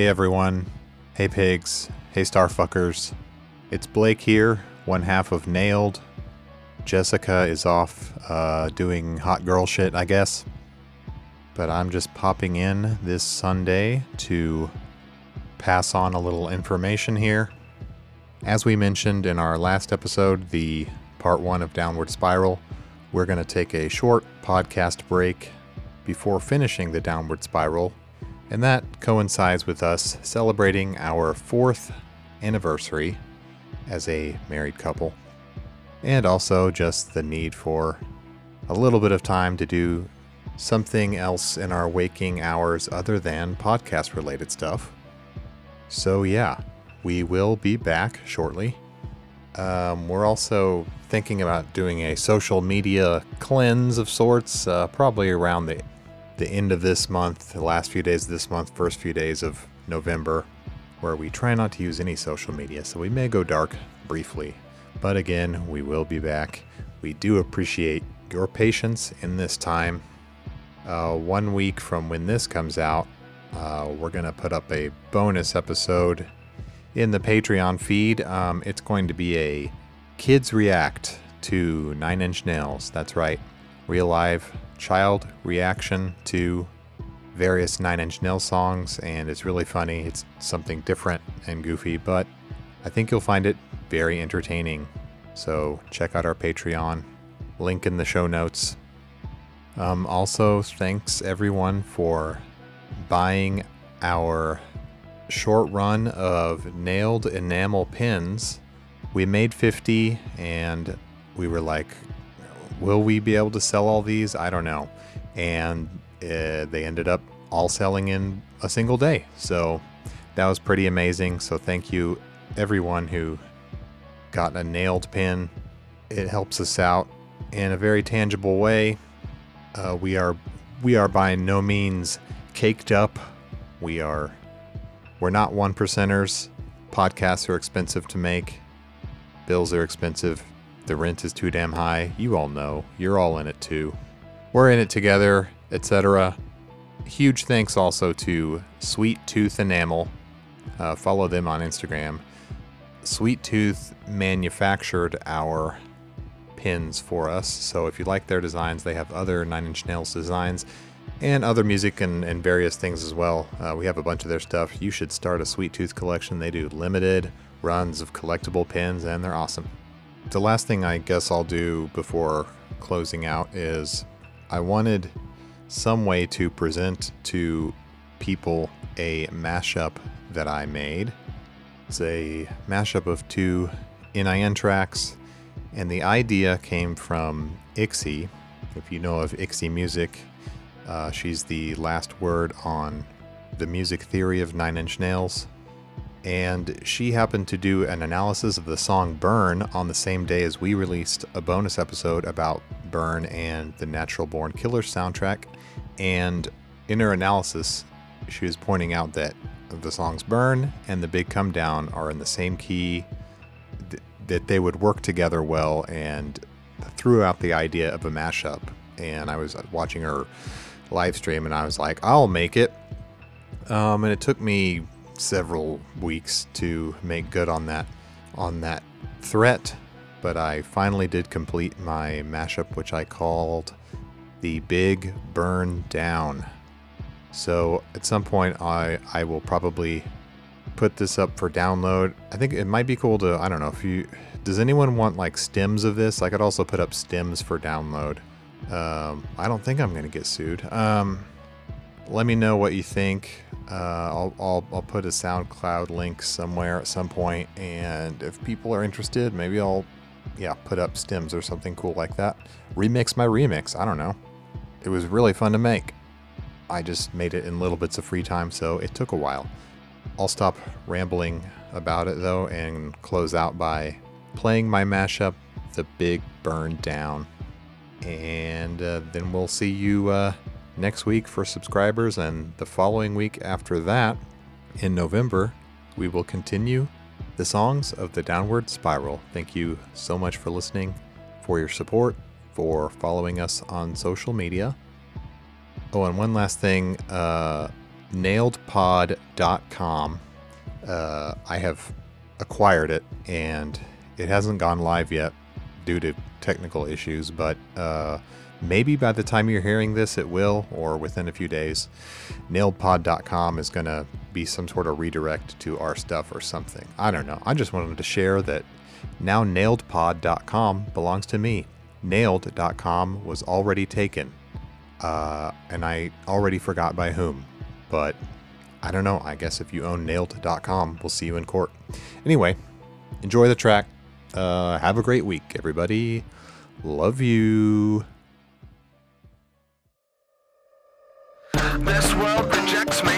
Hey everyone. Hey pigs. Hey starfuckers. It's Blake here, one half of Nailed. Jessica is off uh, doing hot girl shit, I guess. But I'm just popping in this Sunday to pass on a little information here. As we mentioned in our last episode, the part one of Downward Spiral, we're going to take a short podcast break before finishing the Downward Spiral, and that coincides with us celebrating our fourth anniversary as a married couple, and also just the need for a little bit of time to do something else in our waking hours other than podcast related stuff. So, yeah, we will be back shortly. Um, we're also thinking about doing a social media cleanse of sorts, uh, probably around the the end of this month, the last few days of this month, first few days of November, where we try not to use any social media. So we may go dark briefly, but again, we will be back. We do appreciate your patience in this time. Uh, one week from when this comes out, uh, we're going to put up a bonus episode in the Patreon feed. Um, it's going to be a kids react to Nine Inch Nails. That's right, real live child reaction to various Nine Inch Nails songs, and it's really funny. It's something different and goofy, but I think you'll find it very entertaining. So check out our Patreon, link in the show notes. Um, also, thanks everyone for buying our short run of nailed enamel pins. We made 50 and we were like, will we be able to sell all these? I don't know. And uh, they ended up all selling in a single day. So that was pretty amazing. So thank you, everyone who got a nailed pin. It helps us out in a very tangible way. Uh, we are we are by no means caked up. We are we're not one percenters. Podcasts are expensive to make. Bills are expensive. The rent is too damn high. You all know. You're all in it too. We're in it together, etc. Huge thanks also to Sweet Tooth Enamel. Uh, follow them on Instagram. Sweet Tooth manufactured our pins for us. So if you like their designs, they have other Nine Inch Nails designs and other music and, and various things as well. Uh, we have a bunch of their stuff. You should start a Sweet Tooth collection. They do limited runs of collectible pins, and they're awesome. The last thing I guess I'll do before closing out is I wanted some way to present to people a mashup that I made. It's a mashup of two NIN tracks, and the idea came from Ixie. If you know of Ixie Music, uh, she's the last word on the music theory of Nine Inch Nails and she happened to do an analysis of the song Burn on the same day as we released a bonus episode about Burn and the Natural Born Killers soundtrack. And in her analysis, she was pointing out that the songs Burn and The Big Come Down are in the same key, th- that they would work together well, and threw out the idea of a mashup. And I was watching her live stream and I was like, I'll make it. Um, and it took me several weeks to make good on that on that threat, but I finally did complete my mashup, which I called the Big Burn Down. So at some point, I I will probably put this up for download. I think it might be cool to I don't know if you does anyone want like stems of this? I could also put up stems for download. Um, I don't think I'm gonna get sued. Um, let me know what you think. Uh, I'll, I'll, I'll put a SoundCloud link somewhere at some point, and if people are interested, maybe I'll, yeah, put up stems or something cool like that. Remix my remix. I don't know. It was really fun to make. I just made it in little bits of free time, so it took a while. I'll stop rambling about it though and close out by playing my mashup, The Big Burn Down. And uh, then we'll see you. Uh, next week for subscribers, and the following week after that, in November, we will continue the songs of the downward spiral. Thank you so much for listening, for your support, for following us on social media. Oh, and one last thing uh, nailedpod.com. Uh, I have acquired it and it hasn't gone live yet due to technical issues, but uh, maybe by the time you're hearing this, it will, or within a few days. Nailedpod.com is going to be some sort of redirect to our stuff or something. I don't know. I just wanted to share that now nailedpod.com belongs to me. Nailed.com was already taken, uh, and I already forgot by whom. But I don't know. I guess if you own nailed.com, we'll see you in court. Anyway, enjoy the track. Uh, have a great week, everybody. Love you. This world rejects me.